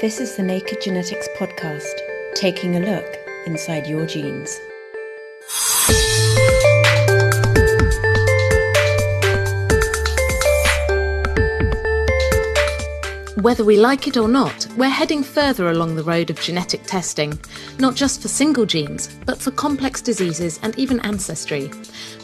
This is the Naked Genetics Podcast, taking a look inside your genes. Whether we like it or not, we're heading further along the road of genetic testing, not just for single genes, but for complex diseases and even ancestry.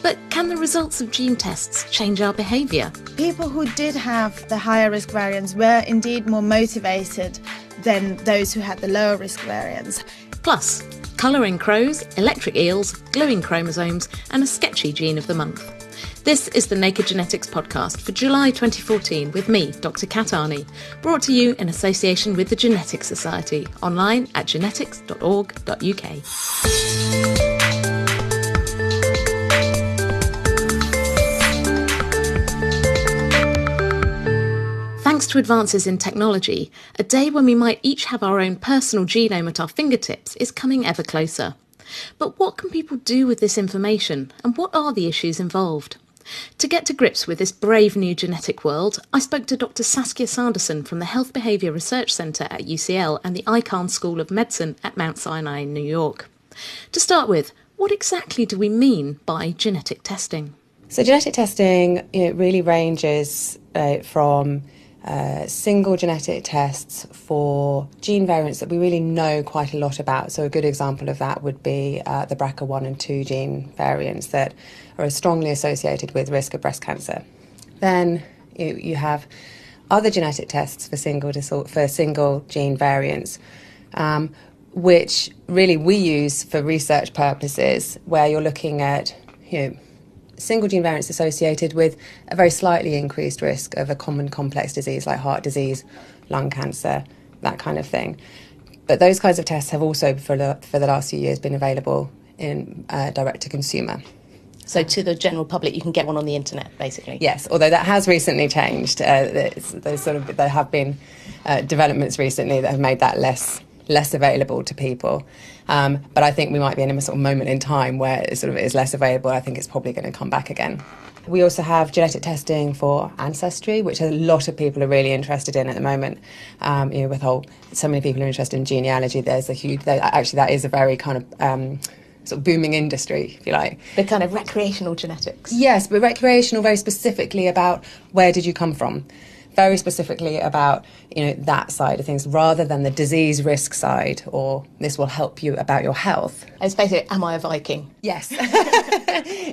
But can the results of gene tests change our behaviour? People who did have the higher risk variants were indeed more motivated than those who had the lower risk variants. Plus, colouring crows, electric eels, glowing chromosomes, and a sketchy gene of the month. This is the Naked Genetics podcast for July 2014 with me, Dr. Kat Arney, brought to you in association with the Genetics Society, online at genetics.org.uk. Thanks to advances in technology, a day when we might each have our own personal genome at our fingertips is coming ever closer. But what can people do with this information, and what are the issues involved? To get to grips with this brave new genetic world, I spoke to Dr. Saskia Sanderson from the Health Behaviour Research Centre at UCL and the Icahn School of Medicine at Mount Sinai in New York. To start with, what exactly do we mean by genetic testing? So, genetic testing know, really ranges uh, from uh, single genetic tests for gene variants that we really know quite a lot about. So, a good example of that would be uh, the BRCA1 and 2 gene variants that are strongly associated with risk of breast cancer. Then you, you have other genetic tests for single, for single gene variants. Um, which really we use for research purposes, where you're looking at you know, single gene variants associated with a very slightly increased risk of a common complex disease like heart disease, lung cancer, that kind of thing. But those kinds of tests have also, for the, for the last few years, been available in uh, direct to consumer. So to the general public, you can get one on the internet, basically. Yes, although that has recently changed. Uh, there's sort of there have been uh, developments recently that have made that less less available to people. Um, but I think we might be in a sort of moment in time where it sort of is less available. I think it's probably going to come back again. We also have genetic testing for ancestry, which a lot of people are really interested in at the moment. Um, you know, with whole so many people are interested in genealogy. There's a huge. There, actually, that is a very kind of um, sort of booming industry, if you like. The kind of recreational genetics. Yes, but recreational very specifically about where did you come from very specifically about you know that side of things rather than the disease risk side or this will help you about your health. It's basically am i a viking? Yes.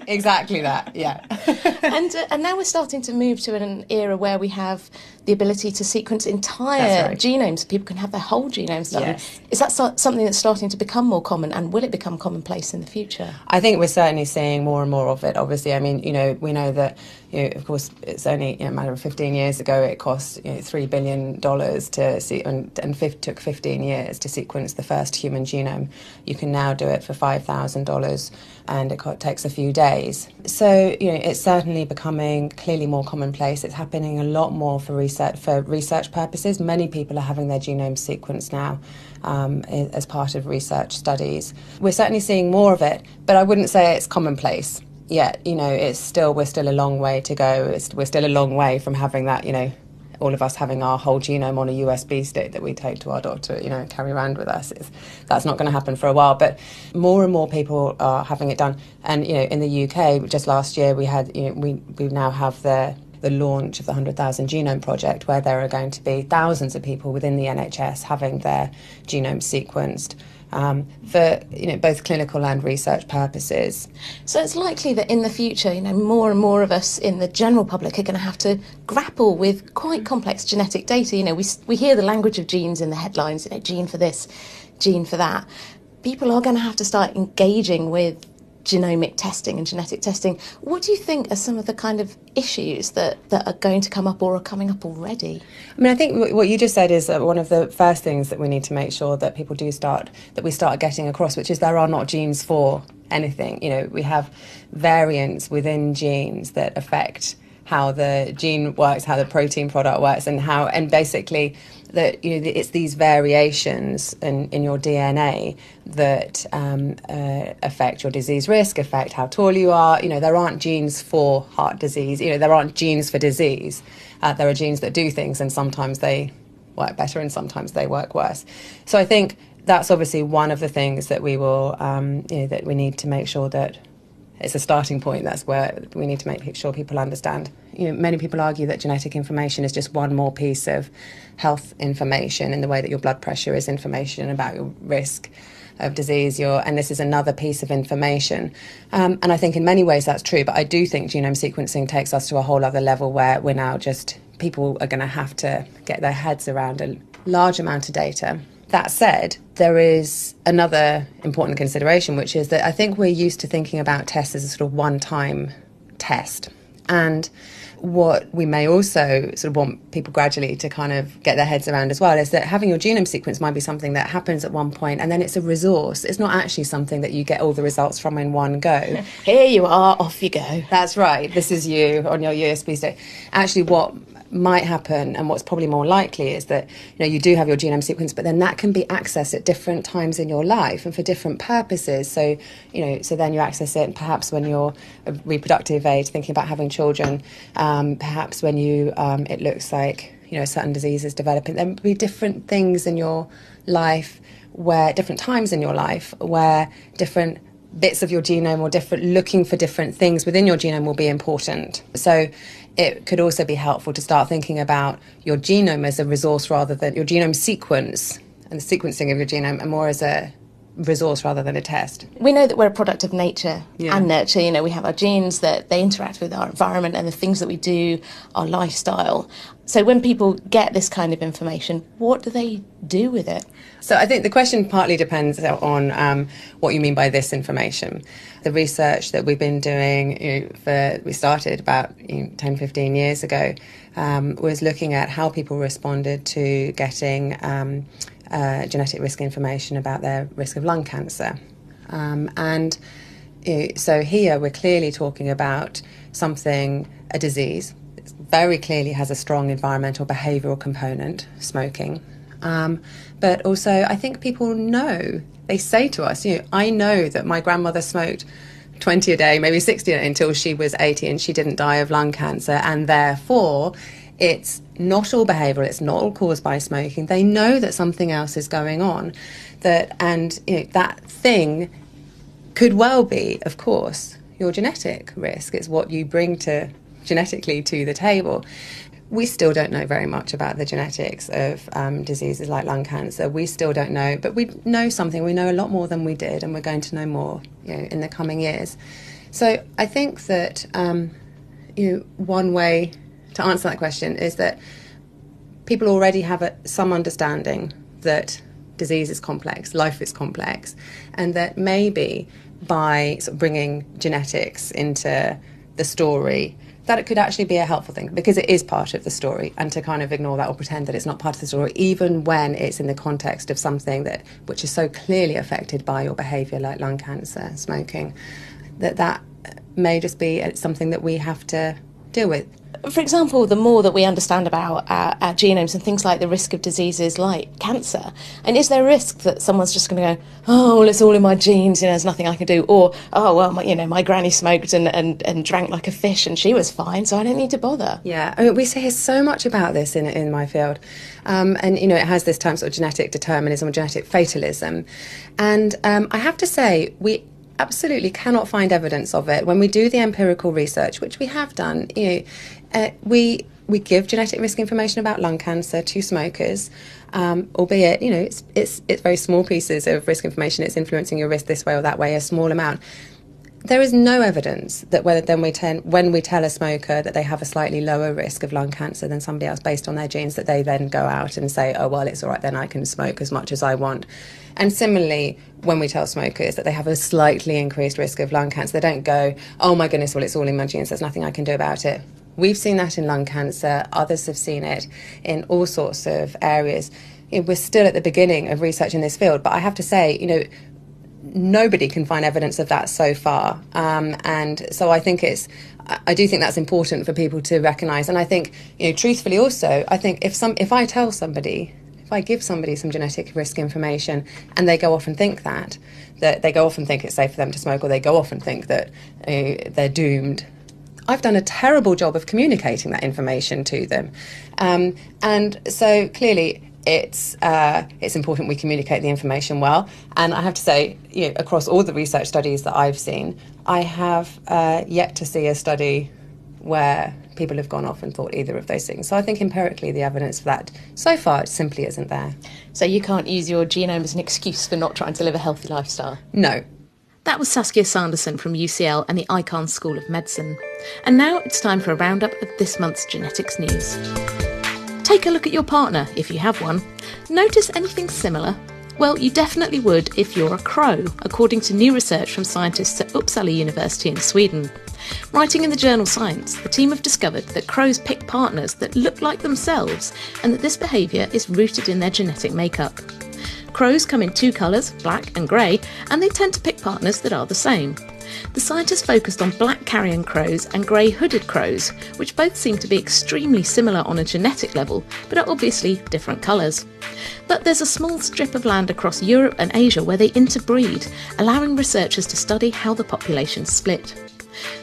Exactly that yeah. And uh, and now we're starting to move to an era where we have the ability to sequence entire right. genomes people can have their whole genome studied yes. is that so- something that's starting to become more common and will it become commonplace in the future? I think we're certainly seeing more and more of it obviously. I mean you know we know that you know, of course, it's only you know, a matter of 15 years ago. It cost you know, three billion dollars to see, and, and took 15 years to sequence the first human genome. You can now do it for five thousand dollars, and it takes a few days. So you know, it's certainly becoming clearly more commonplace. It's happening a lot more for research for research purposes. Many people are having their genome sequenced now. Um, as part of research studies. We're certainly seeing more of it, but I wouldn't say it's commonplace yet, you know, it's still we're still a long way to go. It's, we're still a long way from having that, you know, all of us having our whole genome on a USB stick that we take to our doctor, you know, carry around with us. It's, that's not going to happen for a while. But more and more people are having it done. And you know, in the UK, just last year we had, you know, we we now have the the launch of the 100,000 Genome Project, where there are going to be thousands of people within the NHS having their genome sequenced um, for you know both clinical and research purposes. So it's likely that in the future, you know, more and more of us in the general public are going to have to grapple with quite complex genetic data. You know, we we hear the language of genes in the headlines, you know, gene for this, gene for that. People are going to have to start engaging with genomic testing and genetic testing. What do you think are some of the kind of issues that, that are going to come up or are coming up already? I mean, I think what you just said is uh, one of the first things that we need to make sure that people do start, that we start getting across, which is there are not genes for anything. You know, we have variants within genes that affect how the gene works, how the protein product works, and how, and basically, that you know it's these variations in, in your DNA that um, uh, affect your disease risk, affect how tall you are. You know, there aren't genes for heart disease. You know, there aren't genes for disease. Uh, there are genes that do things, and sometimes they work better and sometimes they work worse. So I think that's obviously one of the things that we will, um, you know, that we need to make sure that it's a starting point. That's where we need to make sure people understand. You know, many people argue that genetic information is just one more piece of health information in the way that your blood pressure is information about your risk of disease. Your, and this is another piece of information. Um, and I think in many ways that's true. But I do think genome sequencing takes us to a whole other level where we're now just people are going to have to get their heads around a large amount of data that said, there is another important consideration, which is that I think we're used to thinking about tests as a sort of one time test. And what we may also sort of want people gradually to kind of get their heads around as well is that having your genome sequence might be something that happens at one point and then it's a resource. It's not actually something that you get all the results from in one go. Here you are, off you go. That's right. This is you on your USB stick. Actually, what might happen and what's probably more likely is that you know you do have your genome sequence but then that can be accessed at different times in your life and for different purposes. So you know so then you access it perhaps when you're a reproductive age thinking about having children um, perhaps when you um, it looks like you know certain diseases developing. There will be different things in your life where different times in your life where different bits of your genome or different looking for different things within your genome will be important. So it could also be helpful to start thinking about your genome as a resource rather than your genome sequence and the sequencing of your genome and more as a resource rather than a test. We know that we're a product of nature Yeah. and nurture. You know, we have our genes that they interact with our environment and the things that we do, our lifestyle. So when people get this kind of information, what do they do with it? So I think the question partly depends on um, what you mean by this information. The research that we've been doing, you know, for we started about you know, 10, 15 years ago, um, was looking at how people responded to getting um, uh, genetic risk information about their risk of lung cancer. Um, and so here we're clearly talking about something, a disease, that very clearly has a strong environmental behavioural component, smoking. Um, but also, I think people know, they say to us, you know, I know that my grandmother smoked 20 a day, maybe 60 a day until she was 80 and she didn't die of lung cancer. And therefore, it's not all behavioural, it's not all caused by smoking. They know that something else is going on. That, and you know, that thing could well be, of course, your genetic risk. It's what you bring to genetically to the table. We still don't know very much about the genetics of um, diseases like lung cancer. We still don't know, but we know something. We know a lot more than we did, and we're going to know more you know, in the coming years. So I think that um, you know, one way to answer that question is that people already have a, some understanding that disease is complex, life is complex, and that maybe by sort of bringing genetics into the story, that it could actually be a helpful thing because it is part of the story, and to kind of ignore that or pretend that it's not part of the story, even when it's in the context of something that which is so clearly affected by your behaviour, like lung cancer, smoking, that that may just be uh, something that we have to deal with. For example, the more that we understand about our, our genomes and things like the risk of diseases like cancer, and is there a risk that someone's just going to go, oh, well, it's all in my genes, you know, there's nothing I can do, or oh, well, my, you know, my granny smoked and, and, and drank like a fish and she was fine, so I don't need to bother. Yeah, I mean, we hear so much about this in in my field, um, and you know, it has this term sort of genetic determinism or genetic fatalism, and um, I have to say we absolutely cannot find evidence of it when we do the empirical research, which we have done. You know, uh, we we give genetic risk information about lung cancer to smokers, um, albeit you know it's it's it's very small pieces of risk information. It's influencing your risk this way or that way, a small amount there is no evidence that whether then we ten, when we tell a smoker that they have a slightly lower risk of lung cancer than somebody else based on their genes that they then go out and say oh well it's all right then I can smoke as much as I want. And similarly when we tell smokers that they have a slightly increased risk of lung cancer they don't go oh my goodness well it's all in my genes there's nothing I can do about it. We've seen that in lung cancer. Others have seen it in all sorts of areas. We're still at the beginning of research in this field but I have to say you know nobody can find evidence of that so far. Um, and so I think it's, I- do think that's important for people to recognise. And I think, you know, truthfully also, I think if some, if I tell somebody, if I give somebody some genetic risk information and they go off and think that, that they go off and think it's safe for them to smoke or they go off and think that uh, they're doomed, I've done a terrible job of communicating that information to them. Um, and so clearly, it's uh, it's important we communicate the information well. And I have to say, you know, across all the research studies that I've seen, I have uh, yet to see a study where people have gone off and thought either of those things. So I think empirically the evidence for that so far simply isn't there. So you can't use your genome as an excuse for not trying to live a healthy lifestyle? No. That was Saskia Sanderson from UCL and the Icahn School of Medicine. And now it's time for a roundup of this month's genetics news. Take a look at your partner, if you have one. Notice anything similar? Well, you definitely would if you're a crow, according to new research from scientists at Uppsala University in Sweden. Writing in the journal Science, the team have discovered that crows pick partners that look like themselves and that this behaviour is rooted in their genetic makeup. Crows come in two colours, black and grey, and they tend to pick partners that are the same. The scientists focused on black carrion crows and grey hooded crows, which both seem to be extremely similar on a genetic level, but are obviously different colours. But there's a small strip of land across Europe and Asia where they interbreed, allowing researchers to study how the populations split.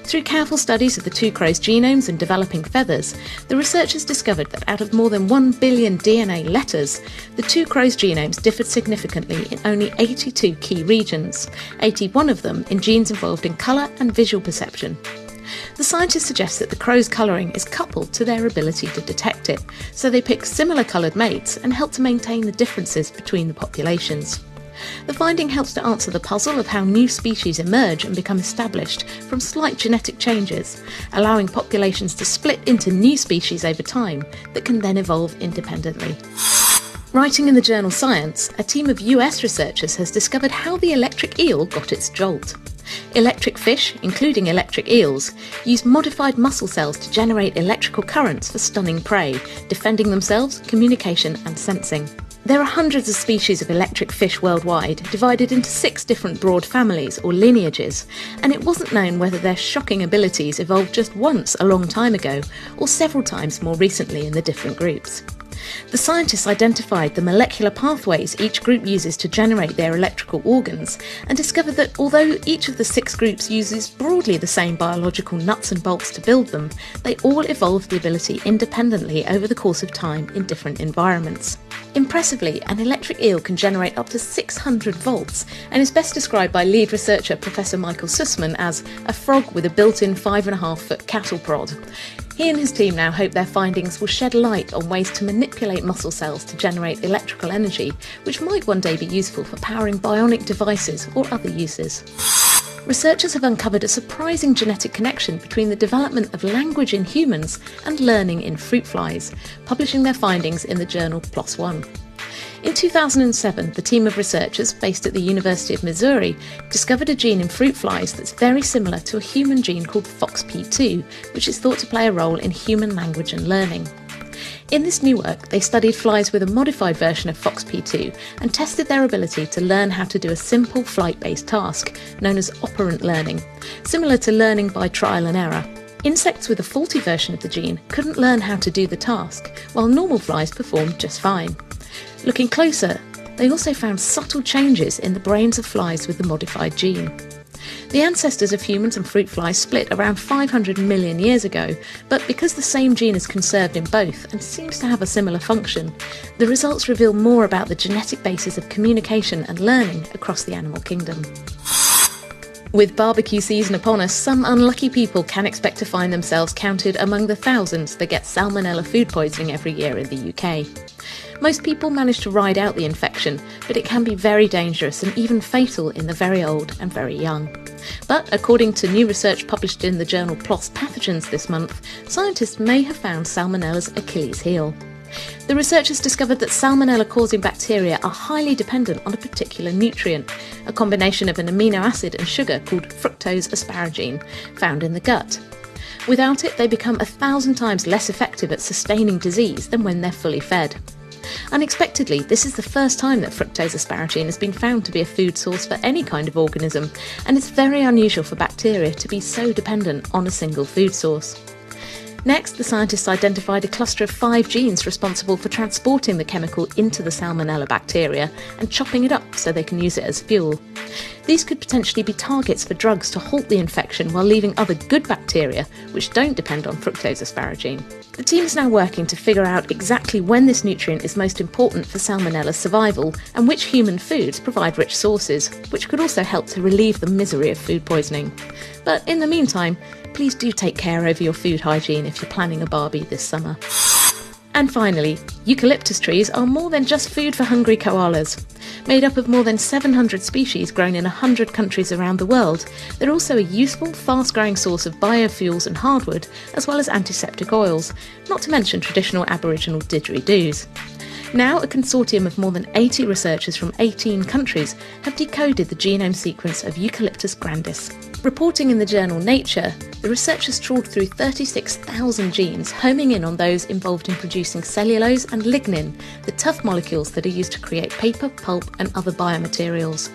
Through careful studies of the two crows' genomes and developing feathers, the researchers discovered that out of more than 1 billion DNA letters, the two crows' genomes differed significantly in only 82 key regions, 81 of them in genes involved in colour and visual perception. The scientists suggest that the crow's colouring is coupled to their ability to detect it, so they pick similar coloured mates and help to maintain the differences between the populations. The finding helps to answer the puzzle of how new species emerge and become established from slight genetic changes, allowing populations to split into new species over time that can then evolve independently. Writing in the journal Science, a team of US researchers has discovered how the electric eel got its jolt. Electric fish, including electric eels, use modified muscle cells to generate electrical currents for stunning prey, defending themselves, communication, and sensing. There are hundreds of species of electric fish worldwide, divided into six different broad families or lineages, and it wasn't known whether their shocking abilities evolved just once a long time ago or several times more recently in the different groups. The scientists identified the molecular pathways each group uses to generate their electrical organs and discovered that although each of the six groups uses broadly the same biological nuts and bolts to build them, they all evolved the ability independently over the course of time in different environments. Impressively, an electric eel can generate up to 600 volts and is best described by lead researcher Professor Michael Sussman as a frog with a built in 5.5 foot cattle prod. He and his team now hope their findings will shed light on ways to manipulate muscle cells to generate electrical energy, which might one day be useful for powering bionic devices or other uses researchers have uncovered a surprising genetic connection between the development of language in humans and learning in fruit flies, publishing their findings in the journal PLOS One. In 2007, the team of researchers based at the University of Missouri discovered a gene in fruit flies that's very similar to a human gene called FOXP2, which is thought to play a role in human language and learning. In this new work, they studied flies with a modified version of FOXP2 and tested their ability to learn how to do a simple flight based task known as operant learning, similar to learning by trial and error. Insects with a faulty version of the gene couldn't learn how to do the task, while normal flies performed just fine. Looking closer, they also found subtle changes in the brains of flies with the modified gene. The ancestors of humans and fruit flies split around 500 million years ago, but because the same gene is conserved in both and seems to have a similar function, the results reveal more about the genetic basis of communication and learning across the animal kingdom. With barbecue season upon us, some unlucky people can expect to find themselves counted among the thousands that get salmonella food poisoning every year in the UK. Most people manage to ride out the infection, but it can be very dangerous and even fatal in the very old and very young. But according to new research published in the journal PLOS Pathogens this month, scientists may have found salmonella's Achilles heel. The researchers discovered that salmonella causing bacteria are highly dependent on a particular nutrient, a combination of an amino acid and sugar called fructose asparagine, found in the gut. Without it, they become a thousand times less effective at sustaining disease than when they're fully fed. Unexpectedly, this is the first time that fructose asparagine has been found to be a food source for any kind of organism, and it's very unusual for bacteria to be so dependent on a single food source. Next, the scientists identified a cluster of five genes responsible for transporting the chemical into the Salmonella bacteria and chopping it up so they can use it as fuel. These could potentially be targets for drugs to halt the infection while leaving other good bacteria, which don't depend on fructose asparagine. The team is now working to figure out exactly when this nutrient is most important for Salmonella's survival and which human foods provide rich sources, which could also help to relieve the misery of food poisoning. But in the meantime, please do take care over your food hygiene if you're planning a barbie this summer. And finally, eucalyptus trees are more than just food for hungry koalas. Made up of more than 700 species grown in 100 countries around the world, they're also a useful, fast growing source of biofuels and hardwood, as well as antiseptic oils, not to mention traditional Aboriginal didgeridoos. Now, a consortium of more than 80 researchers from 18 countries have decoded the genome sequence of Eucalyptus grandis. Reporting in the journal Nature, the researchers trawled through 36,000 genes, homing in on those involved in producing cellulose and lignin, the tough molecules that are used to create paper, pulp, and other biomaterials.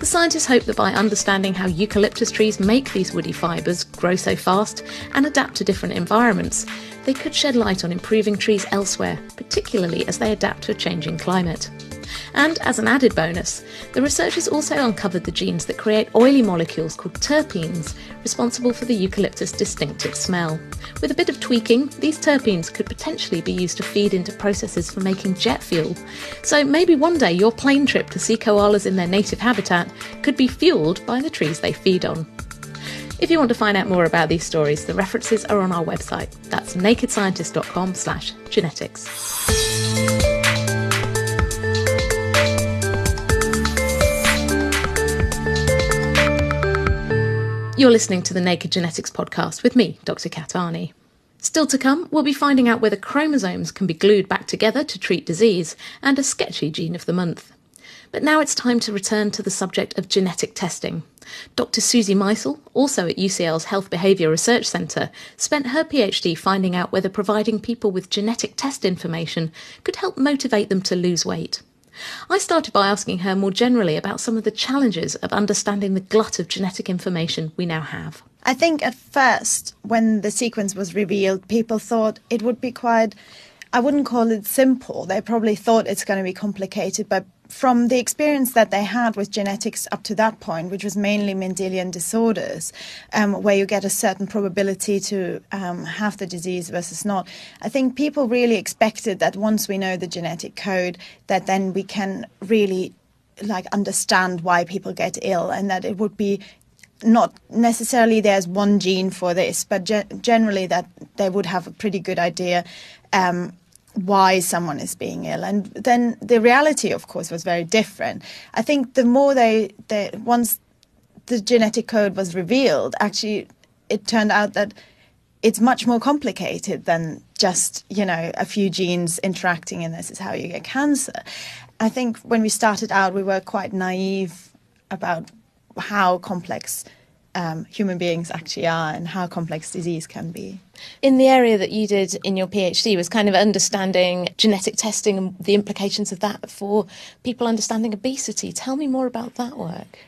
The scientists hope that by understanding how eucalyptus trees make these woody fibres grow so fast and adapt to different environments, they could shed light on improving trees elsewhere, particularly as they adapt to a changing climate. And as an added bonus, the researchers also uncovered the genes that create oily molecules called terpenes, responsible for the eucalyptus' distinctive smell. With a bit of tweaking, these terpenes could potentially be used to feed into processes for making jet fuel. So maybe one day your plane trip to see koalas in their native habitat could be fueled by the trees they feed on. If you want to find out more about these stories, the references are on our website. That's nakedscientist.com slash genetics. You're listening to the Naked Genetics podcast with me, Dr. Kat Arney. Still to come, we'll be finding out whether chromosomes can be glued back together to treat disease and a sketchy gene of the month. But now it's time to return to the subject of genetic testing. Dr. Susie Meisel, also at UCL's Health Behaviour Research Centre, spent her PhD finding out whether providing people with genetic test information could help motivate them to lose weight. I started by asking her more generally about some of the challenges of understanding the glut of genetic information we now have. I think at first, when the sequence was revealed, people thought it would be quite, I wouldn't call it simple. They probably thought it's going to be complicated, but from the experience that they had with genetics up to that point, which was mainly Mendelian disorders, um, where you get a certain probability to um, have the disease versus not, I think people really expected that once we know the genetic code, that then we can really like understand why people get ill, and that it would be not necessarily there's one gene for this, but ge- generally that they would have a pretty good idea. Um, why someone is being ill. And then the reality of course was very different. I think the more they, they once the genetic code was revealed actually it turned out that it's much more complicated than just you know a few genes interacting and this is how you get cancer. I think when we started out we were quite naive about how complex um, human beings actually are and how complex disease can be. In the area that you did in your PhD was kind of understanding genetic testing and the implications of that for people understanding obesity. Tell me more about that work.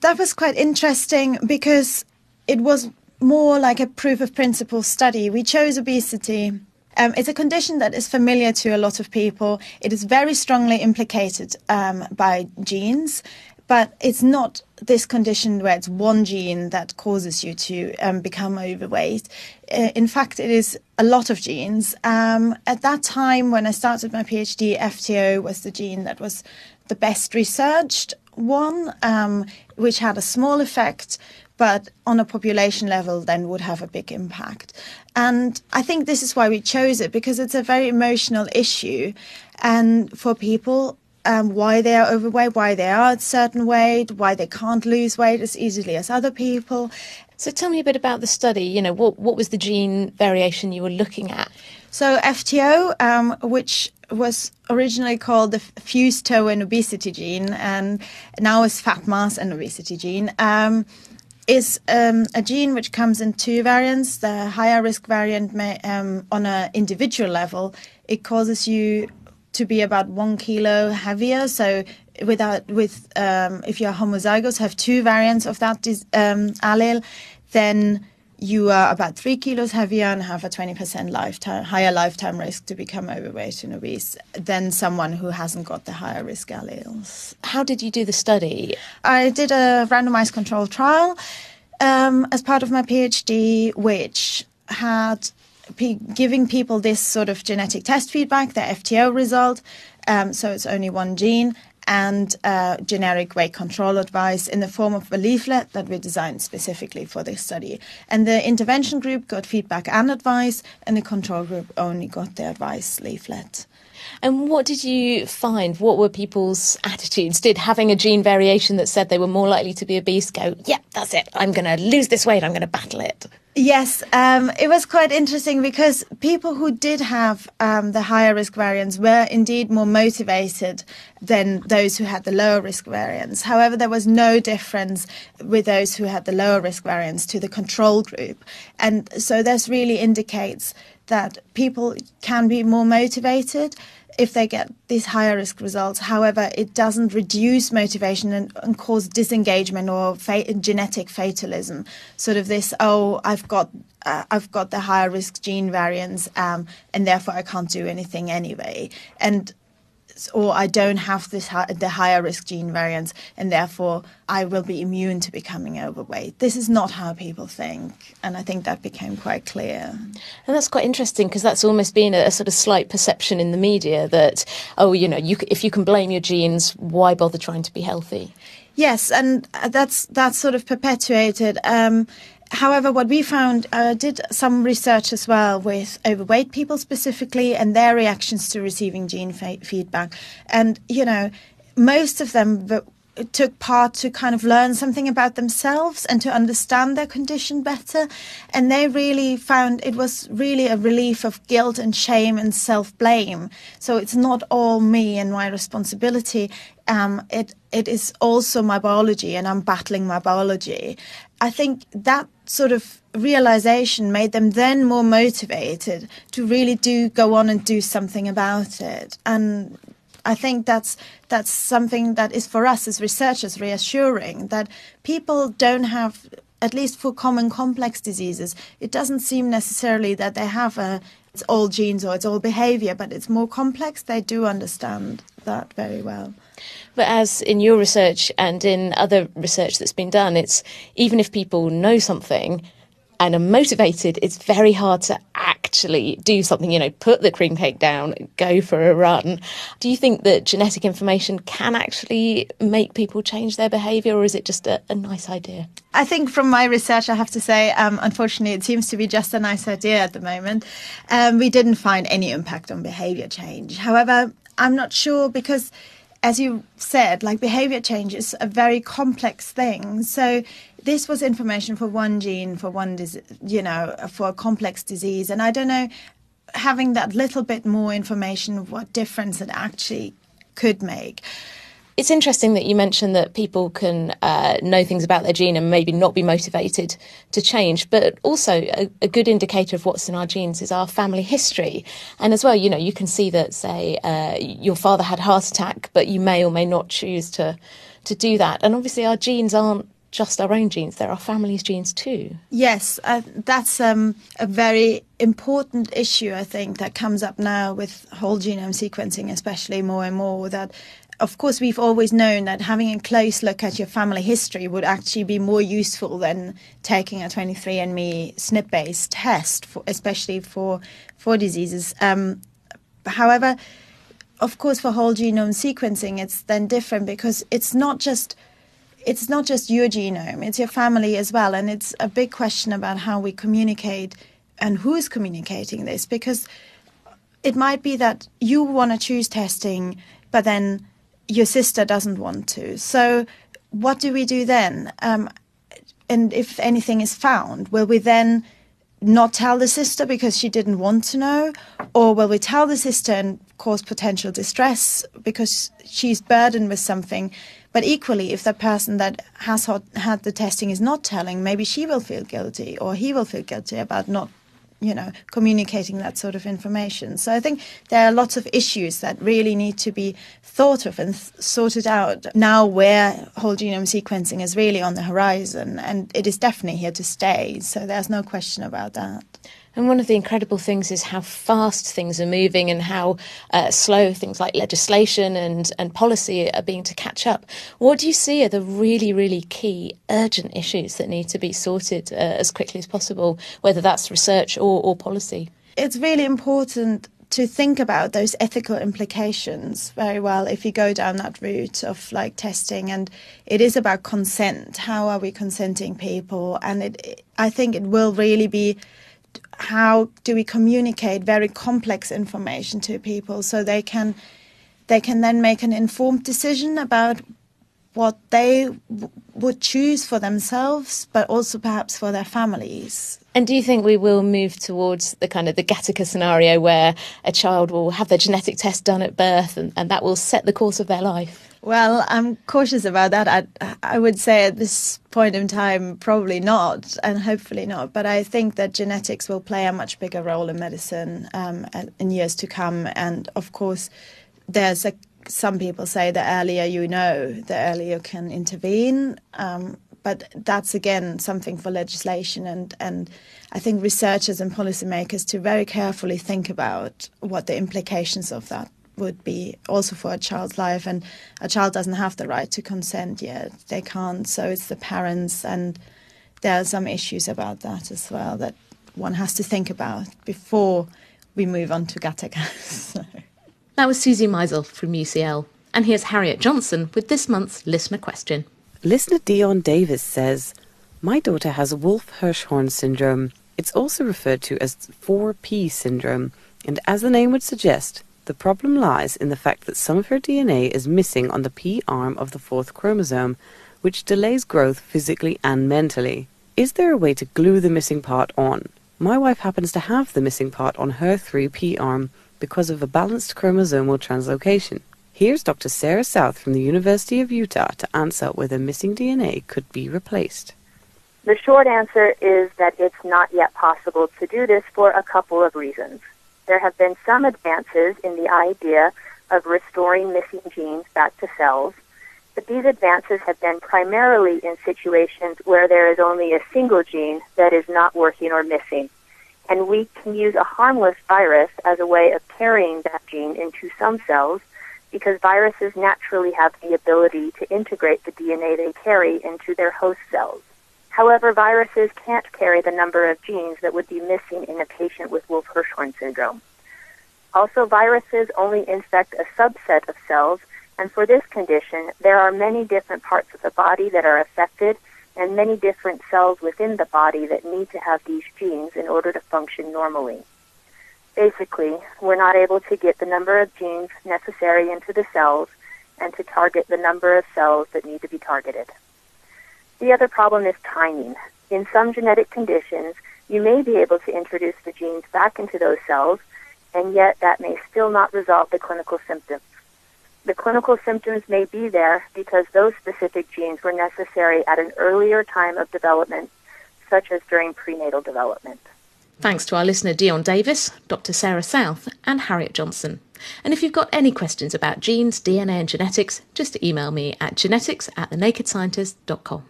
That was quite interesting because it was more like a proof of principle study. We chose obesity. Um, it's a condition that is familiar to a lot of people. It is very strongly implicated um, by genes but it's not this condition where it's one gene that causes you to um, become overweight. Uh, in fact, it is a lot of genes. Um, at that time, when I started my PhD, FTO was the gene that was the best researched one, um, which had a small effect, but on a population level, then would have a big impact. And I think this is why we chose it because it's a very emotional issue. And for people, um, why they are overweight, why they are a certain weight, why they can't lose weight as easily as other people. So tell me a bit about the study. You know, what what was the gene variation you were looking at? So FTO, um, which was originally called the fused toe and obesity gene, and now is fat mass and obesity gene. Um, is um, a gene which comes in two variants. The higher risk variant may, um, on an individual level, it causes you to be about one kilo heavier. So without with um, if you're homozygous, have two variants of that um, allele, then you are about three kilos heavier and have a 20% lifetime higher lifetime risk to become overweight and obese than someone who hasn't got the higher risk alleles. How did you do the study? I did a randomized controlled trial um, as part of my PhD, which had giving people this sort of genetic test feedback, the FTO result. Um, so it's only one gene, and uh, generic weight control advice in the form of a leaflet that we designed specifically for this study. And the intervention group got feedback and advice, and the control group only got the advice leaflet. And what did you find? What were people's attitudes? Did having a gene variation that said they were more likely to be obese go, yeah, that's it, I'm going to lose this weight, I'm going to battle it? Yes, um, it was quite interesting because people who did have um, the higher risk variants were indeed more motivated than those who had the lower risk variants. However, there was no difference with those who had the lower risk variants to the control group. And so this really indicates that people can be more motivated if they get these higher risk results. However, it doesn't reduce motivation and, and cause disengagement or fa- genetic fatalism. Sort of this, oh, I've got uh, I've got the higher risk gene variants, um, and therefore I can't do anything anyway. And or I don't have this the higher risk gene variants, and therefore I will be immune to becoming overweight. This is not how people think, and I think that became quite clear. And that's quite interesting because that's almost been a, a, sort of slight perception in the media that oh, you know, you, if you can blame your genes, why bother trying to be healthy? Yes, and that's that's sort of perpetuated. Um, However, what we found uh, did some research as well with overweight people specifically and their reactions to receiving gene feedback. And, you know, most of them took part to kind of learn something about themselves and to understand their condition better. And they really found it was really a relief of guilt and shame and self blame. So it's not all me and my responsibility. Um, it it is also my biology, and I'm battling my biology. I think that sort of realization made them then more motivated to really do go on and do something about it. And I think that's that's something that is for us as researchers reassuring that people don't have at least for common complex diseases, it doesn't seem necessarily that they have a it's all genes or it's all behavior, but it's more complex. They do understand that very well. But as in your research and in other research that's been done, it's even if people know something and are motivated, it's very hard to actually do something, you know, put the cream cake down, go for a run. Do you think that genetic information can actually make people change their behaviour or is it just a, a nice idea? I think from my research, I have to say, um, unfortunately, it seems to be just a nice idea at the moment. Um, we didn't find any impact on behaviour change. However, I'm not sure because as you said, like behavior change is a very complex thing. So this was information for one gene, for one, dis- you know, for a complex disease. And I don't know, having that little bit more information what difference it actually could make. It's interesting that you mentioned that people can uh, know things about their gene and maybe not be motivated to change, but also a, a, good indicator of what's in our genes is our family history. And as well, you know, you can see that, say, uh, your father had heart attack, but you may or may not choose to to do that. And obviously, our genes aren't just our own genes, they're our family's genes too. Yes, uh, that's um, a very important issue, I think, that comes up now with whole genome sequencing, especially more and more. That of course, we've always known that having a close look at your family history would actually be more useful than taking a 23andMe SNP-based test, for, especially for for diseases. Um, however, of course, for whole genome sequencing, it's then different because it's not just it's not just your genome; it's your family as well, and it's a big question about how we communicate and who is communicating this because it might be that you want to choose testing, but then your sister doesn't want to. So, what do we do then? Um, and if anything is found, will we then not tell the sister because she didn't want to know? Or will we tell the sister and cause potential distress because she's burdened with something? But equally, if the person that has had the testing is not telling, maybe she will feel guilty or he will feel guilty about not you know, communicating that sort of information. So I think there are lots of issues that really need to be thought of and th- sorted out now where whole genome sequencing is really on the horizon and it is definitely here to stay. So there's no question about that. And one of the incredible things is how fast things are moving and how uh, slow things like legislation and, and policy are being to catch up. What do you see are the really, really key urgent issues that need to be sorted uh, as quickly as possible, whether that's research or, or policy? It's really important to think about those ethical implications very well if you go down that route of like testing and it is about consent how are we consenting people and it i think it will really be how do we communicate very complex information to people so they can they can then make an informed decision about what they w- would choose for themselves but also perhaps for their families and do you think we will move towards the kind of the Gattaca scenario where a child will have their genetic test done at birth and, and that will set the course of their life well, I'm cautious about that. I, I would say at this point in time, probably not, and hopefully not. But I think that genetics will play a much bigger role in medicine um, in years to come. And of course, there's a, some people say the earlier you know, the earlier you can intervene. Um, but that's again something for legislation and, and I think researchers and policymakers to very carefully think about what the implications of that would be also for a child's life and a child doesn't have the right to consent yet they can't so it's the parents and there are some issues about that as well that one has to think about before we move on to Gattaca. so. That was Susie Meisel from UCL. And here's Harriet Johnson with this month's listener question. Listener Dion Davis says, My daughter has Wolf Hirschhorn syndrome. It's also referred to as 4P syndrome, and as the name would suggest, the problem lies in the fact that some of her DNA is missing on the P arm of the fourth chromosome, which delays growth physically and mentally. Is there a way to glue the missing part on? My wife happens to have the missing part on her 3P arm because of a balanced chromosomal translocation. Here's Dr. Sarah South from the University of Utah to answer whether missing DNA could be replaced. The short answer is that it's not yet possible to do this for a couple of reasons there have been some advances in the idea of restoring missing genes back to cells, but these advances have been primarily in situations where there is only a single gene that is not working or missing. And we can use a harmless virus as a way of carrying that gene into some cells because viruses naturally have the ability to integrate the DNA they carry into their host cells. However, viruses can't carry the number of genes that would be missing in a patient with Wolf-Hirschhorn syndrome. Also, viruses only infect a subset of cells, and for this condition, there are many different parts of the body that are affected and many different cells within the body that need to have these genes in order to function normally. Basically, we're not able to get the number of genes necessary into the cells and to target the number of cells that need to be targeted. The other problem is timing. In some genetic conditions, you may be able to introduce the genes back into those cells, and yet that may still not resolve the clinical symptoms. The clinical symptoms may be there because those specific genes were necessary at an earlier time of development, such as during prenatal development. Thanks to our listener Dion Davis, Dr. Sarah South, and Harriet Johnson. And if you've got any questions about genes, DNA, and genetics, just email me at genetics at thenakedscientist.com.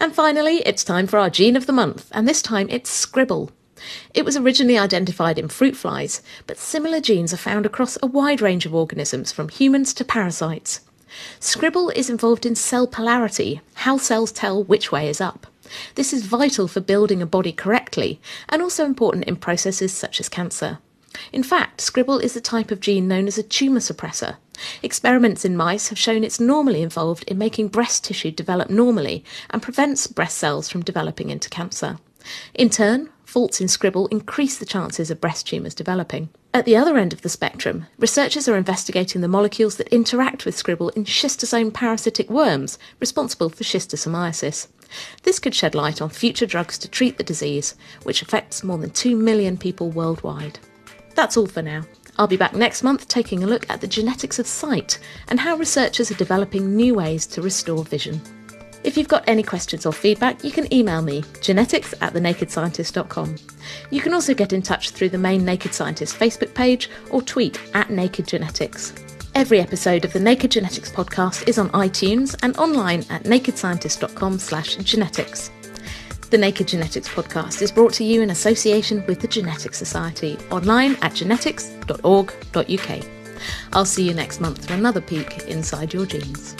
And finally, it's time for our gene of the month, and this time it's Scribble. It was originally identified in fruit flies, but similar genes are found across a wide range of organisms, from humans to parasites. Scribble is involved in cell polarity, how cells tell which way is up. This is vital for building a body correctly, and also important in processes such as cancer. In fact, Scribble is a type of gene known as a tumour suppressor. Experiments in mice have shown it's normally involved in making breast tissue develop normally and prevents breast cells from developing into cancer. In turn, faults in Scribble increase the chances of breast tumours developing. At the other end of the spectrum, researchers are investigating the molecules that interact with Scribble in schistosome parasitic worms responsible for schistosomiasis. This could shed light on future drugs to treat the disease, which affects more than 2 million people worldwide. That's all for now. I'll be back next month taking a look at the genetics of sight and how researchers are developing new ways to restore vision. If you've got any questions or feedback, you can email me, genetics at thenakedscientist.com. You can also get in touch through the main Naked Scientist Facebook page or tweet at Naked Genetics. Every episode of the Naked Genetics podcast is on iTunes and online at nakedscientist.com slash genetics. The Naked Genetics podcast is brought to you in association with the Genetics Society, online at genetics.org.uk. I'll see you next month for another peek inside your genes.